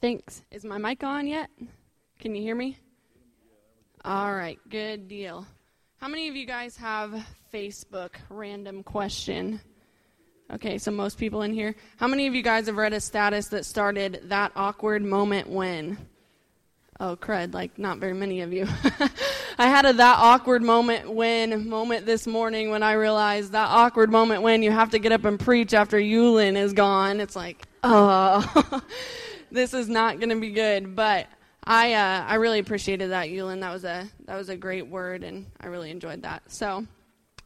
Thanks. Is my mic on yet? Can you hear me? All right, good deal. How many of you guys have Facebook? Random question. Okay, so most people in here. How many of you guys have read a status that started that awkward moment when? Oh, crud, like not very many of you. I had a that awkward moment when moment this morning when I realized that awkward moment when you have to get up and preach after Yulin is gone. It's like, oh, this is not going to be good. But I uh, I really appreciated that, Yulin. That was a that was a great word, and I really enjoyed that. So,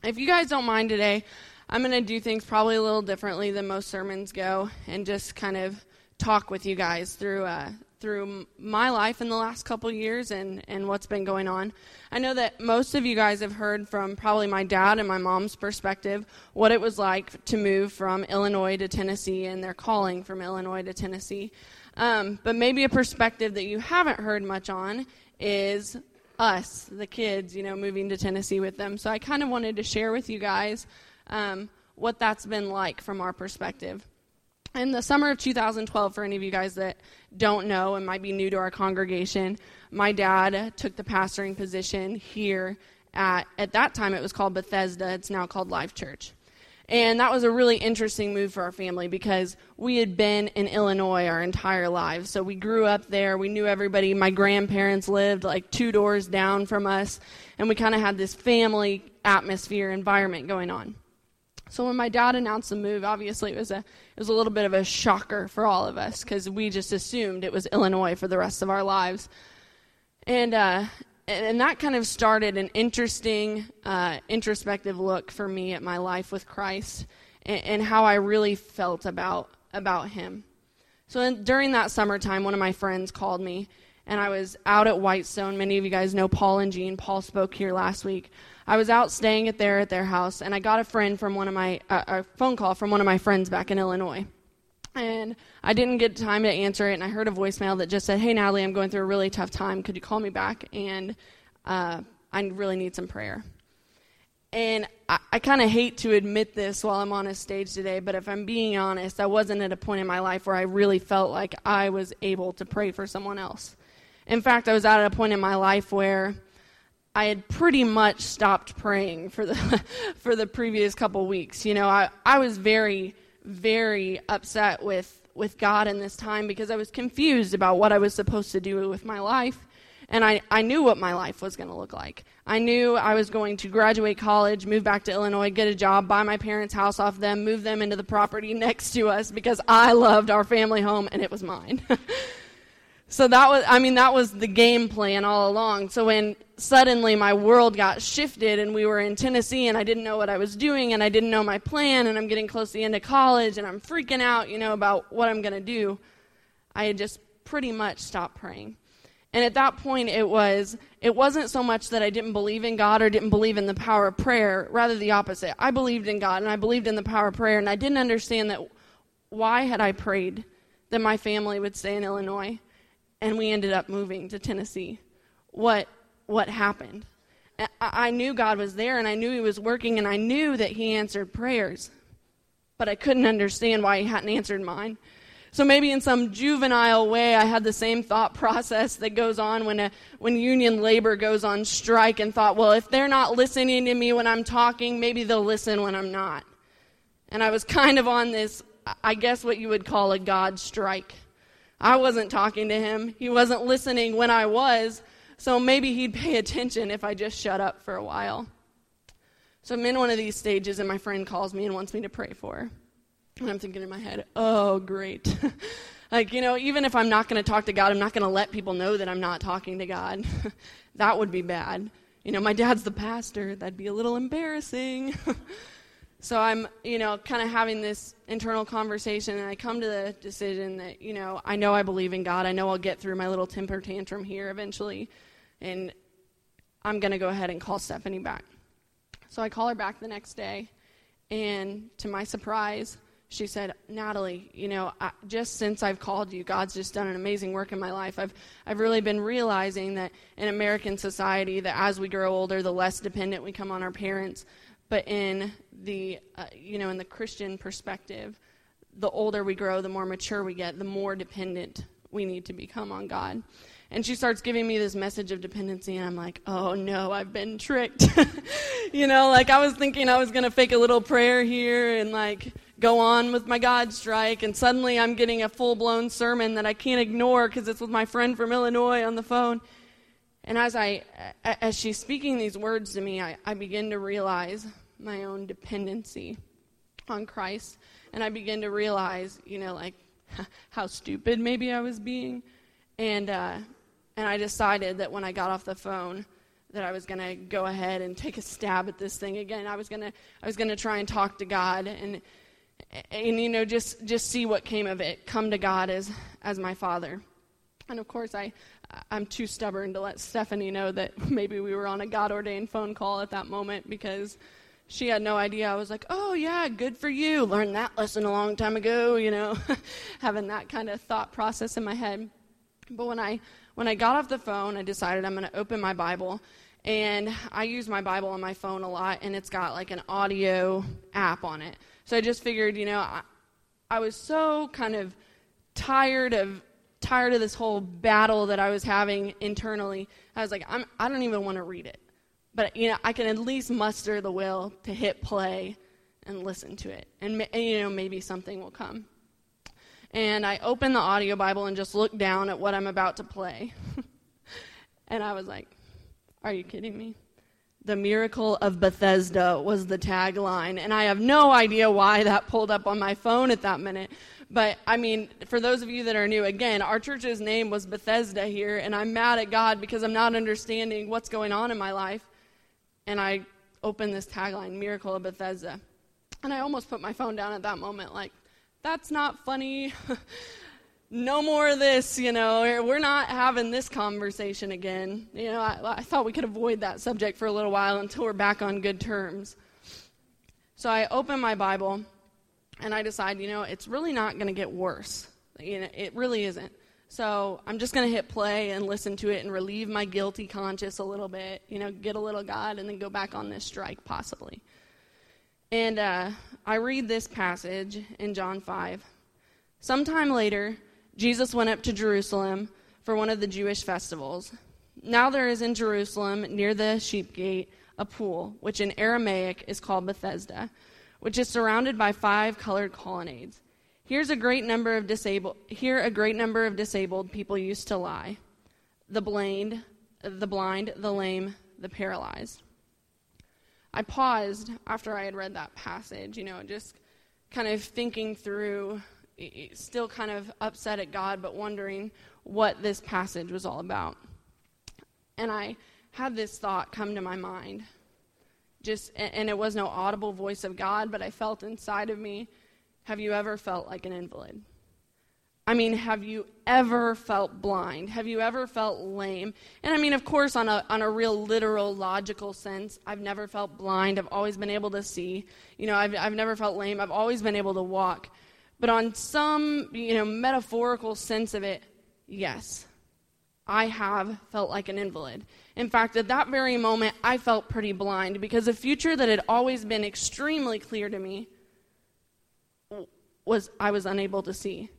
if you guys don't mind today, I'm going to do things probably a little differently than most sermons go, and just kind of talk with you guys through uh, through my life in the last couple years and and what's been going on. I know that most of you guys have heard from probably my dad and my mom's perspective what it was like to move from Illinois to Tennessee and their calling from Illinois to Tennessee. Um, but maybe a perspective that you haven't heard much on is us, the kids, you know, moving to Tennessee with them. So I kind of wanted to share with you guys um, what that's been like from our perspective. In the summer of 2012, for any of you guys that don't know and might be new to our congregation, my dad took the pastoring position here at, at that time it was called Bethesda. It's now called Life Church. And that was a really interesting move for our family because we had been in Illinois our entire lives. So we grew up there. We knew everybody. My grandparents lived like two doors down from us. And we kind of had this family atmosphere environment going on. So when my dad announced the move, obviously it was a it was a little bit of a shocker for all of us because we just assumed it was Illinois for the rest of our lives, and uh, and that kind of started an interesting uh, introspective look for me at my life with Christ and, and how I really felt about about Him. So in, during that summertime, one of my friends called me, and I was out at Whitestone. Many of you guys know Paul and Jean. Paul spoke here last week. I was out staying at there at their house, and I got a friend from one of my uh, a phone call from one of my friends back in Illinois. And I didn't get time to answer it, and I heard a voicemail that just said, Hey, Natalie, I'm going through a really tough time. Could you call me back? And uh, I really need some prayer. And I, I kind of hate to admit this while I'm on a stage today, but if I'm being honest, I wasn't at a point in my life where I really felt like I was able to pray for someone else. In fact, I was at a point in my life where I had pretty much stopped praying for the for the previous couple weeks. You know, I, I was very very upset with with God in this time because I was confused about what I was supposed to do with my life. And I, I knew what my life was going to look like. I knew I was going to graduate college, move back to Illinois, get a job, buy my parents' house off them, move them into the property next to us because I loved our family home and it was mine. so that was, I mean, that was the game plan all along. So when suddenly my world got shifted and we were in Tennessee and I didn't know what I was doing and I didn't know my plan and I'm getting close to the end of college and I'm freaking out, you know, about what I'm going to do. I had just pretty much stopped praying. And at that point it was it wasn't so much that I didn't believe in God or didn't believe in the power of prayer, rather the opposite. I believed in God and I believed in the power of prayer and I didn't understand that why had I prayed that my family would stay in Illinois and we ended up moving to Tennessee. What what happened. I knew God was there and I knew He was working and I knew that He answered prayers, but I couldn't understand why He hadn't answered mine. So maybe in some juvenile way, I had the same thought process that goes on when, a, when union labor goes on strike and thought, well, if they're not listening to me when I'm talking, maybe they'll listen when I'm not. And I was kind of on this, I guess what you would call a God strike. I wasn't talking to him. He wasn't listening when I was. So maybe he'd pay attention if I just shut up for a while. So I'm in one of these stages, and my friend calls me and wants me to pray for her. And I'm thinking in my head, oh, great. like, you know, even if I'm not going to talk to God, I'm not going to let people know that I'm not talking to God. that would be bad. You know, my dad's the pastor. That'd be a little embarrassing. so I'm, you know, kind of having this internal conversation, and I come to the decision that, you know, I know I believe in God. I know I'll get through my little temper tantrum here eventually and I'm going to go ahead and call Stephanie back. So I call her back the next day, and to my surprise, she said, Natalie, you know, I, just since I've called you, God's just done an amazing work in my life. I've, I've really been realizing that in American society, that as we grow older, the less dependent we come on our parents. But in the, uh, you know, in the Christian perspective, the older we grow, the more mature we get, the more dependent we need to become on God. And she starts giving me this message of dependency, and I'm like, oh no, I've been tricked. you know, like I was thinking I was going to fake a little prayer here and like go on with my God strike, and suddenly I'm getting a full blown sermon that I can't ignore because it's with my friend from Illinois on the phone. And as I, as she's speaking these words to me, I, I begin to realize my own dependency on Christ, and I begin to realize, you know, like how stupid maybe I was being, and uh, and I decided that when I got off the phone that I was going to go ahead and take a stab at this thing again. I was going to I was going to try and talk to God and and you know just just see what came of it. Come to God as as my father. And of course I I'm too stubborn to let Stephanie know that maybe we were on a God ordained phone call at that moment because she had no idea. I was like, "Oh yeah, good for you. Learned that lesson a long time ago," you know, having that kind of thought process in my head. But when I when I got off the phone, I decided I'm going to open my Bible. And I use my Bible on my phone a lot, and it's got like an audio app on it. So I just figured, you know, I, I was so kind of tired of tired of this whole battle that I was having internally. I was like, I'm, I don't even want to read it, but you know, I can at least muster the will to hit play and listen to it, and, and you know, maybe something will come and I opened the audio Bible and just looked down at what I'm about to play. and I was like, Are you kidding me? The miracle of Bethesda was the tagline. And I have no idea why that pulled up on my phone at that minute. But I mean, for those of you that are new, again, our church's name was Bethesda here, and I'm mad at God because I'm not understanding what's going on in my life. And I opened this tagline, Miracle of Bethesda. And I almost put my phone down at that moment, like, that's not funny. no more of this, you know, we're not having this conversation again. You know, I, I, thought we could avoid that subject for a little while until we're back on good terms. So I open my Bible and I decide, you know, it's really not going to get worse. You know, it really isn't. So I'm just going to hit play and listen to it and relieve my guilty conscience a little bit, you know, get a little God and then go back on this strike possibly. And uh, I read this passage in John 5. Sometime later, Jesus went up to Jerusalem for one of the Jewish festivals. Now there is in Jerusalem, near the sheep gate, a pool, which in Aramaic is called Bethesda, which is surrounded by five colored colonnades. Here's a great number of disabled here a great number of disabled people used to lie. The blind, the blind, the lame, the paralyzed. I paused after I had read that passage, you know, just kind of thinking through, still kind of upset at God, but wondering what this passage was all about. And I had this thought come to my mind. Just and it was no audible voice of God, but I felt inside of me, have you ever felt like an invalid? I mean, have you ever felt blind? Have you ever felt lame? And I mean, of course, on a, on a real literal, logical sense, I've never felt blind. I've always been able to see. You know, I've, I've never felt lame. I've always been able to walk. But on some, you know, metaphorical sense of it, yes, I have felt like an invalid. In fact, at that very moment, I felt pretty blind because a future that had always been extremely clear to me was I was unable to see.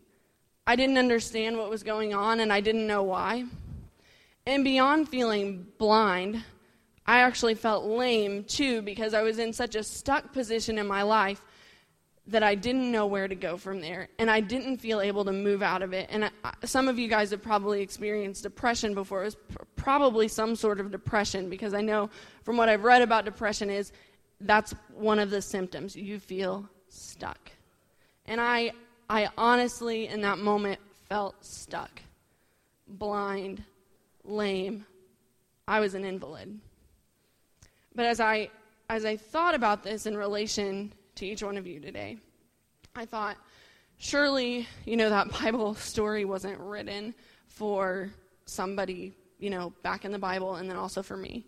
I didn't understand what was going on and I didn't know why. And beyond feeling blind, I actually felt lame too because I was in such a stuck position in my life that I didn't know where to go from there. And I didn't feel able to move out of it. And I, some of you guys have probably experienced depression before. It was pr- probably some sort of depression because I know from what I've read about depression is that's one of the symptoms. You feel stuck. And I I honestly, in that moment, felt stuck, blind, lame. I was an invalid. But as I, as I thought about this in relation to each one of you today, I thought, surely, you know, that Bible story wasn't written for somebody, you know, back in the Bible and then also for me.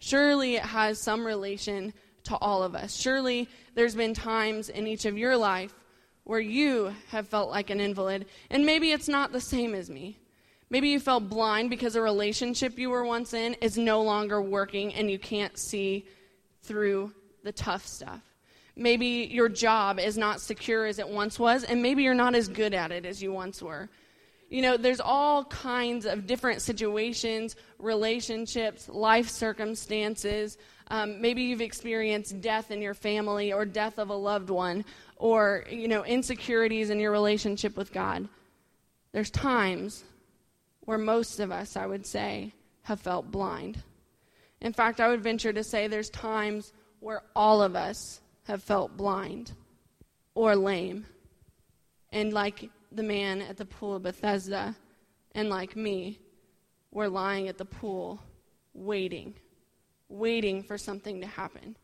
Surely it has some relation to all of us. Surely there's been times in each of your life where you have felt like an invalid, and maybe it's not the same as me. Maybe you felt blind because a relationship you were once in is no longer working and you can't see through the tough stuff. Maybe your job is not secure as it once was, and maybe you're not as good at it as you once were. You know, there's all kinds of different situations, relationships, life circumstances. Um, maybe you've experienced death in your family or death of a loved one or, you know, insecurities in your relationship with God. There's times where most of us, I would say, have felt blind. In fact, I would venture to say there's times where all of us have felt blind or lame. And like the man at the pool of Bethesda, and like me, we're lying at the pool waiting, waiting for something to happen.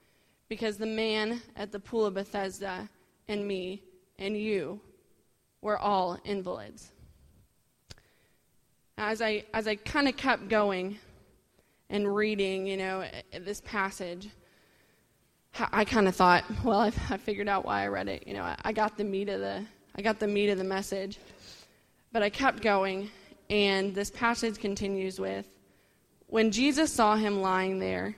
Because the man at the pool of Bethesda and me and you, we're all invalids. As I, as I kind of kept going and reading, you know, this passage, I kind of thought, well, I, I, figured out why I read it. You know, I, I got the meat of the I got the meat of the message. But I kept going, and this passage continues with When Jesus saw him lying there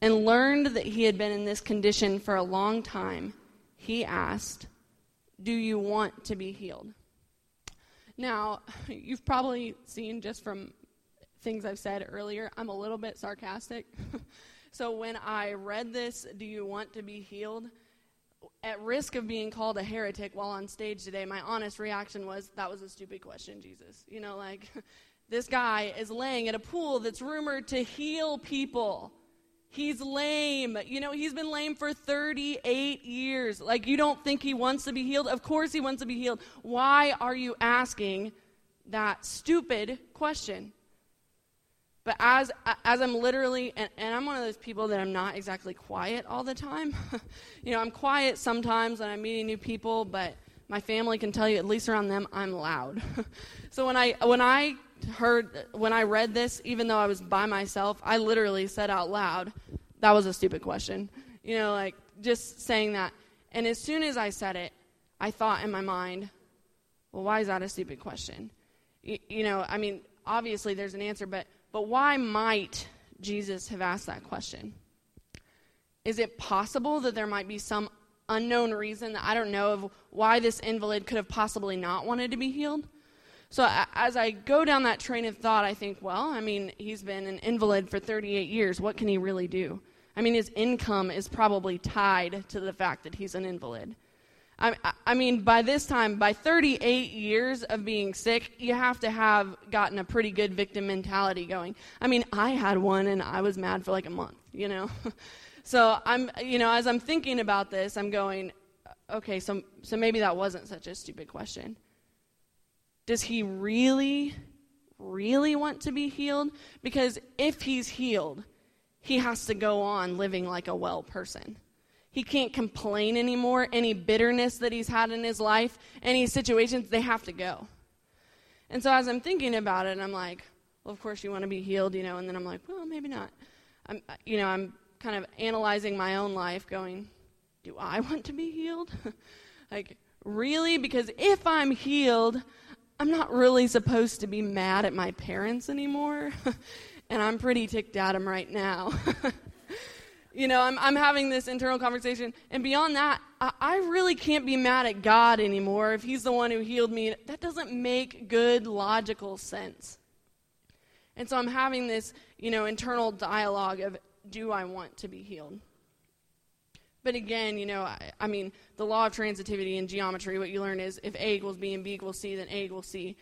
and learned that he had been in this condition for a long time, he asked, Do you want to be healed? Now, you've probably seen just from things I've said earlier, I'm a little bit sarcastic. so when I read this, Do you want to be healed? at risk of being called a heretic while on stage today, my honest reaction was, that was a stupid question, Jesus. You know, like, this guy is laying at a pool that's rumored to heal people. He's lame. You know, he's been lame for 38 years. Like, you don't think he wants to be healed? Of course he wants to be healed. Why are you asking that stupid question? But as as I'm literally, and, and, I'm one of those people that I'm not exactly quiet all the time. you know, I'm quiet sometimes when I'm meeting new people, but my family can tell you, at least around them, I'm loud. so when I when I heard when I read this, even though I was by myself, I literally said out loud, "That was a stupid question." You know, like just saying that. And as soon as I said it, I thought in my mind, "Well, why is that a stupid question?" you, you know, I mean, obviously there's an answer, but but why might Jesus have asked that question? Is it possible that there might be some unknown reason that I don't know of why this invalid could have possibly not wanted to be healed? So as I go down that train of thought, I think, well, I mean, he's been an invalid for 38 years. What can he really do? I mean, his income is probably tied to the fact that he's an invalid. I, I mean, by this time, by 38 years of being sick, you have to have gotten a pretty good victim mentality going. I mean, I had one and I was mad for like a month, you know? so I'm, you know, as I'm thinking about this, I'm going, okay, so, so maybe that wasn't such a stupid question. Does he really, really want to be healed? Because if he's healed, he has to go on living like a well person. He can't complain anymore. Any bitterness that he's had in his life, any situations, they have to go. And so as I'm thinking about it, I'm like, well, of course you want to be healed, you know, and then I'm like, well, maybe not. I'm, you know, I'm kind of analyzing my own life, going, do I want to be healed? like, really? Because if I'm healed, I'm not really supposed to be mad at my parents anymore. and I'm pretty ticked at them right now. You know, I'm, I'm having this internal conversation. And beyond that, I, I really can't be mad at God anymore if He's the one who healed me. That doesn't make good logical sense. And so I'm having this, you know, internal dialogue of do I want to be healed? But again, you know, I, I, mean, the law of transitivity in geometry, what you learn is if A equals B and B equals C, then A equals C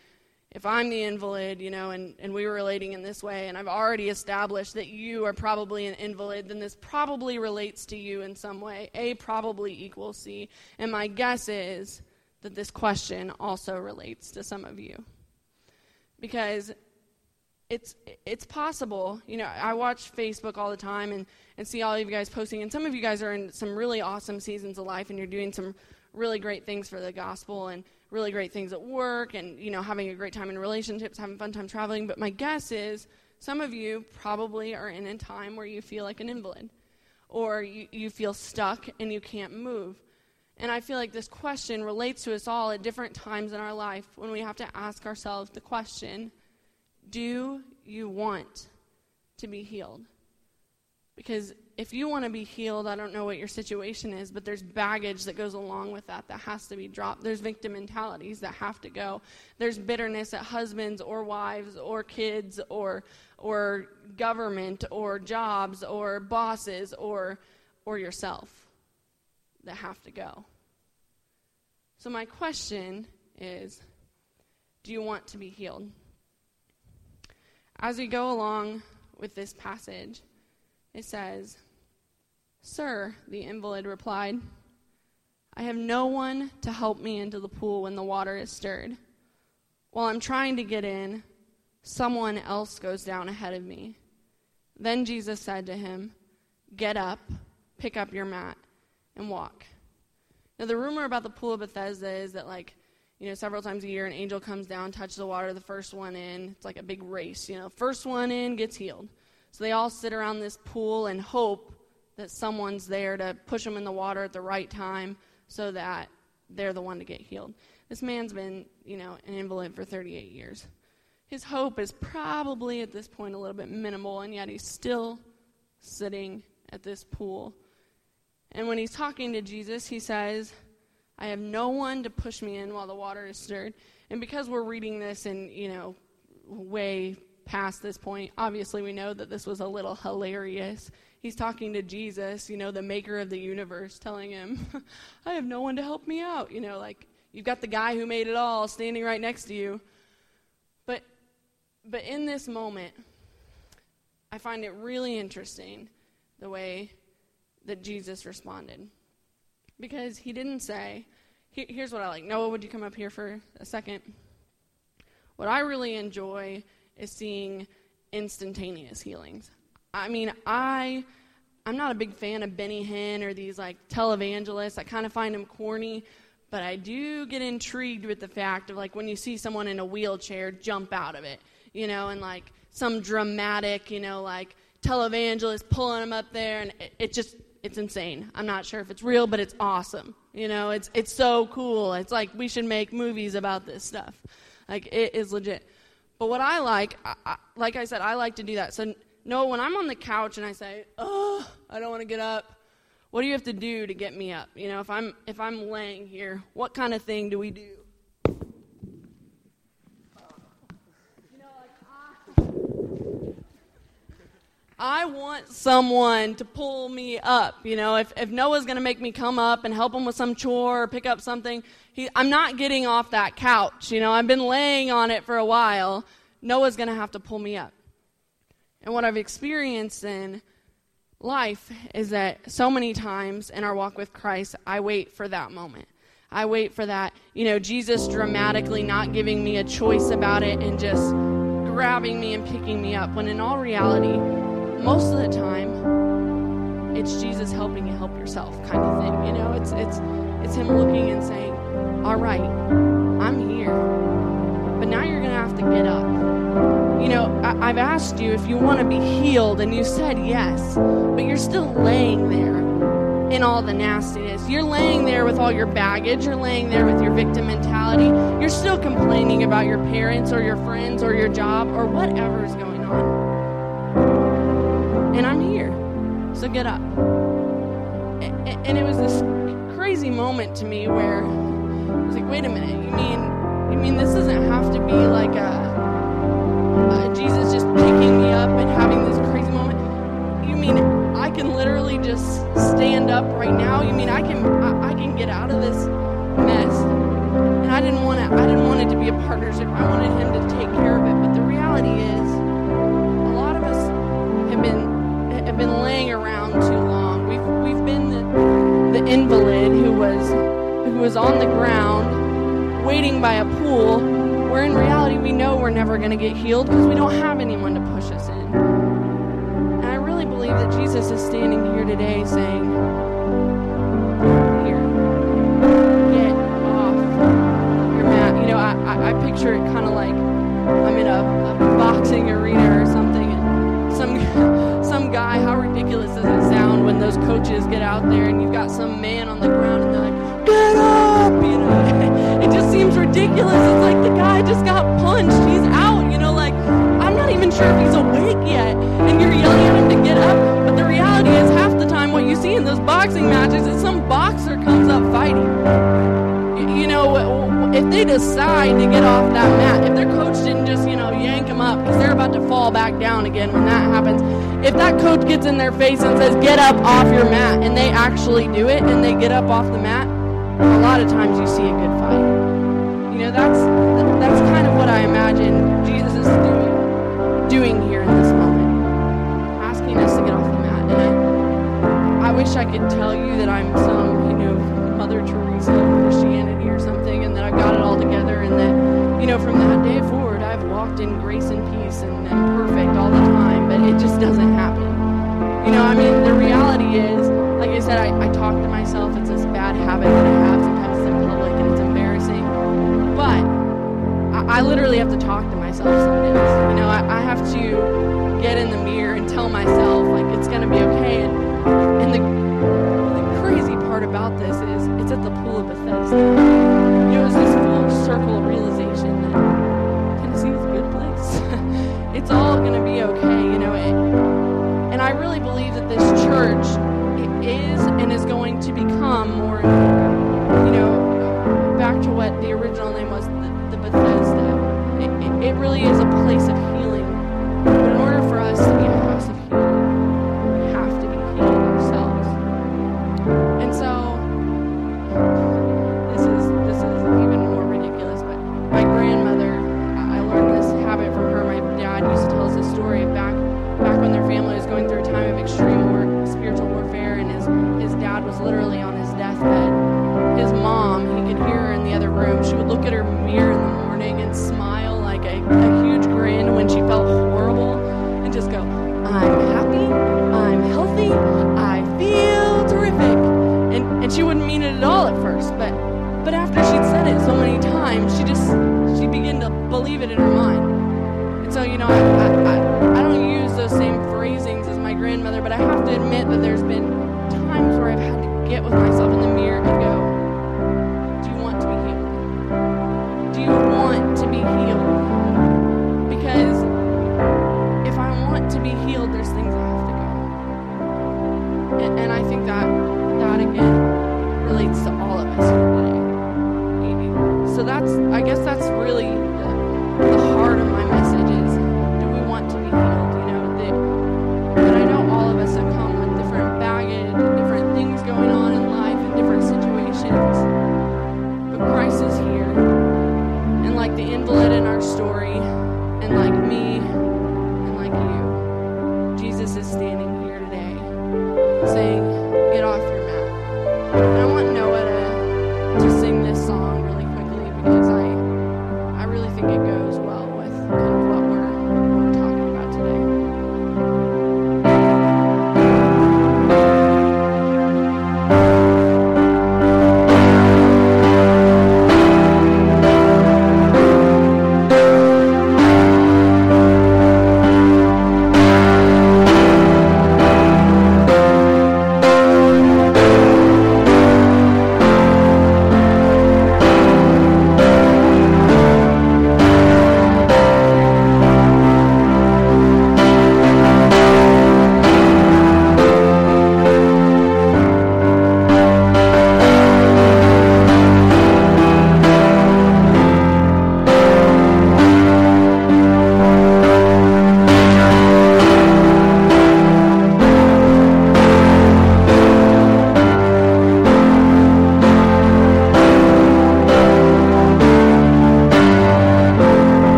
if I'm the invalid, you know, and, and we were relating in this way, and I've already established that you are probably an invalid, then this probably relates to you in some way. A probably equals C. And my guess is that this question also relates to some of you. Because it's it's possible, you know, I watch Facebook all the time and, and see all of you guys posting, and some of you guys are in some really awesome seasons of life and you're doing some really great things for the gospel and really great things at work and you know having a great time in relationships having fun time traveling. But my guess is some of you probably are in a time where you feel like an invalid or you, you feel stuck and you can't move. And i feel like this question relates to us all at different times in our life when we have to ask ourselves the question do you want to be healed because if you want to be healed, I don't know what your situation is, but there's baggage that goes along with that that has to be dropped. There's victim mentalities that have to go. There's bitterness at husbands or wives or kids or or government or jobs or bosses or or yourself that have to go. So my question is do you want to be healed? As we go along with this passage, it says, Sir, the invalid replied, I have no one to help me into the pool when the water is stirred. While I'm trying to get in, someone else goes down ahead of me. Then Jesus said to him, Get up, pick up your mat, and walk. Now, the rumor about the pool of Bethesda is that, like, you know, several times a year, an angel comes down, touches the water, the first one in. It's like a big race, you know. First one in gets healed. So they all sit around this pool and hope that someone's there to push them in the water at the right time so that they're the one to get healed. This man's been, you know, an invalid for 38 years. His hope is probably at this point a little bit minimal, and yet he's still sitting at this pool. And when he's talking to Jesus, he says, I have no one to push me in while the water is stirred. And because we're reading this in, you know, way past this point, obviously we know that this was a little hilarious. He's talking to Jesus, you know, the maker of the universe, telling him, I have no one to help me out. You know, like you've got the guy who made it all standing right next to you. But but in this moment, I find it really interesting the way that Jesus responded because he didn't say, here's what I like. Noah, would you come up here for a second? What I really enjoy is seeing instantaneous healings. I mean, I I'm not a big fan of Benny Hinn or these like televangelists. I kind of find them corny, but I do get intrigued with the fact of like when you see someone in a wheelchair jump out of it, you know, and like some dramatic, you know, like televangelist pulling them up there, and it, it just it's insane. I'm not sure if it's real, but it's awesome. You know, it's it's so cool. It's like we should make movies about this stuff. Like it is legit. But what I like, I, I, like I said, I like to do that. So no, when I'm on the couch and I say, "Oh, I don't want to get up," what do you have to do to get me up? You know, if I'm if I'm laying here, what kind of thing do we do? I want someone to pull me up. You know, if, if Noah's going to make me come up and help him with some chore or pick up something, he, I'm not getting off that couch. You know, I've been laying on it for a while. Noah's going to have to pull me up. And what I've experienced in life is that so many times in our walk with Christ, I wait for that moment. I wait for that, you know, Jesus dramatically not giving me a choice about it and just grabbing me and picking me up. When in all reality, most of the time, it's Jesus helping you help yourself kind of thing. You know, it's it's it's him looking and saying, "All right, I'm here, but now you're gonna have to get up." You know, I, I've asked you if you want to be healed, and you said yes, but you're still laying there in all the nastiness. You're laying there with all your baggage. You're laying there with your victim mentality. You're still complaining about your parents or your friends or your job or whatever is going on and I'm here. So get up. And it was this crazy moment to me where I was like, wait a minute, you mean you mean this doesn't have to be like a, a Jesus just picking me up and having this crazy moment? You mean I can literally just stand up right now? You mean I can I, I can get out of this mess? And I didn't want to I didn't want it to be a partnership. I wanted get healed because we don't have anyone to push us in. And I really believe that Jesus is standing here today saying, "Here, get off your mat." You know, I I, I picture it kind of like I'm in a, a boxing arena or something, and some some guy, how ridiculous does it sound when those coaches get out there and you've got some man on the ground and they're like, get up, you know? it just seems ridiculous. It's like the guy just got punched. Sure if he's awake yet. And you're yelling at him to get up. But the reality is, half the time, what you see in those boxing matches is some boxer comes up fighting. You know, if they decide to get off that mat, if their coach didn't just, you know, yank them up because they're about to fall back down again when that happens, if that coach gets in their face and says, get up off your mat, and they actually do it and they get up off the mat, a lot of times you see a good fight. You know, that's, that's kind of what I imagine Jesus is doing, doing here in this moment, asking us to get off the mat. And I, I wish I could tell you that I'm some, you know, Mother Teresa of Christianity or something, and that I've got it all together, and that, you know, from that day forward, I've walked in grace and peace and am perfect all the time, but it just doesn't happen. You know, I mean, the reality is, like I said, I, I talk to myself. It's this bad habit that I have. Sometimes in public and it's embarrassing. But I, I literally have to talk to myself some days. You know, I, I have to get in the mirror and tell myself, like, it's going to be okay. And, and the, the crazy part about this is it's at the pool of Bethesda. You know, it's this full circle realization that Tennessee is a good place. it's all going to be okay, you know. It, and I really believe that this church is and is going to become more, you know, back to what the original name was, the, really is a place of healing.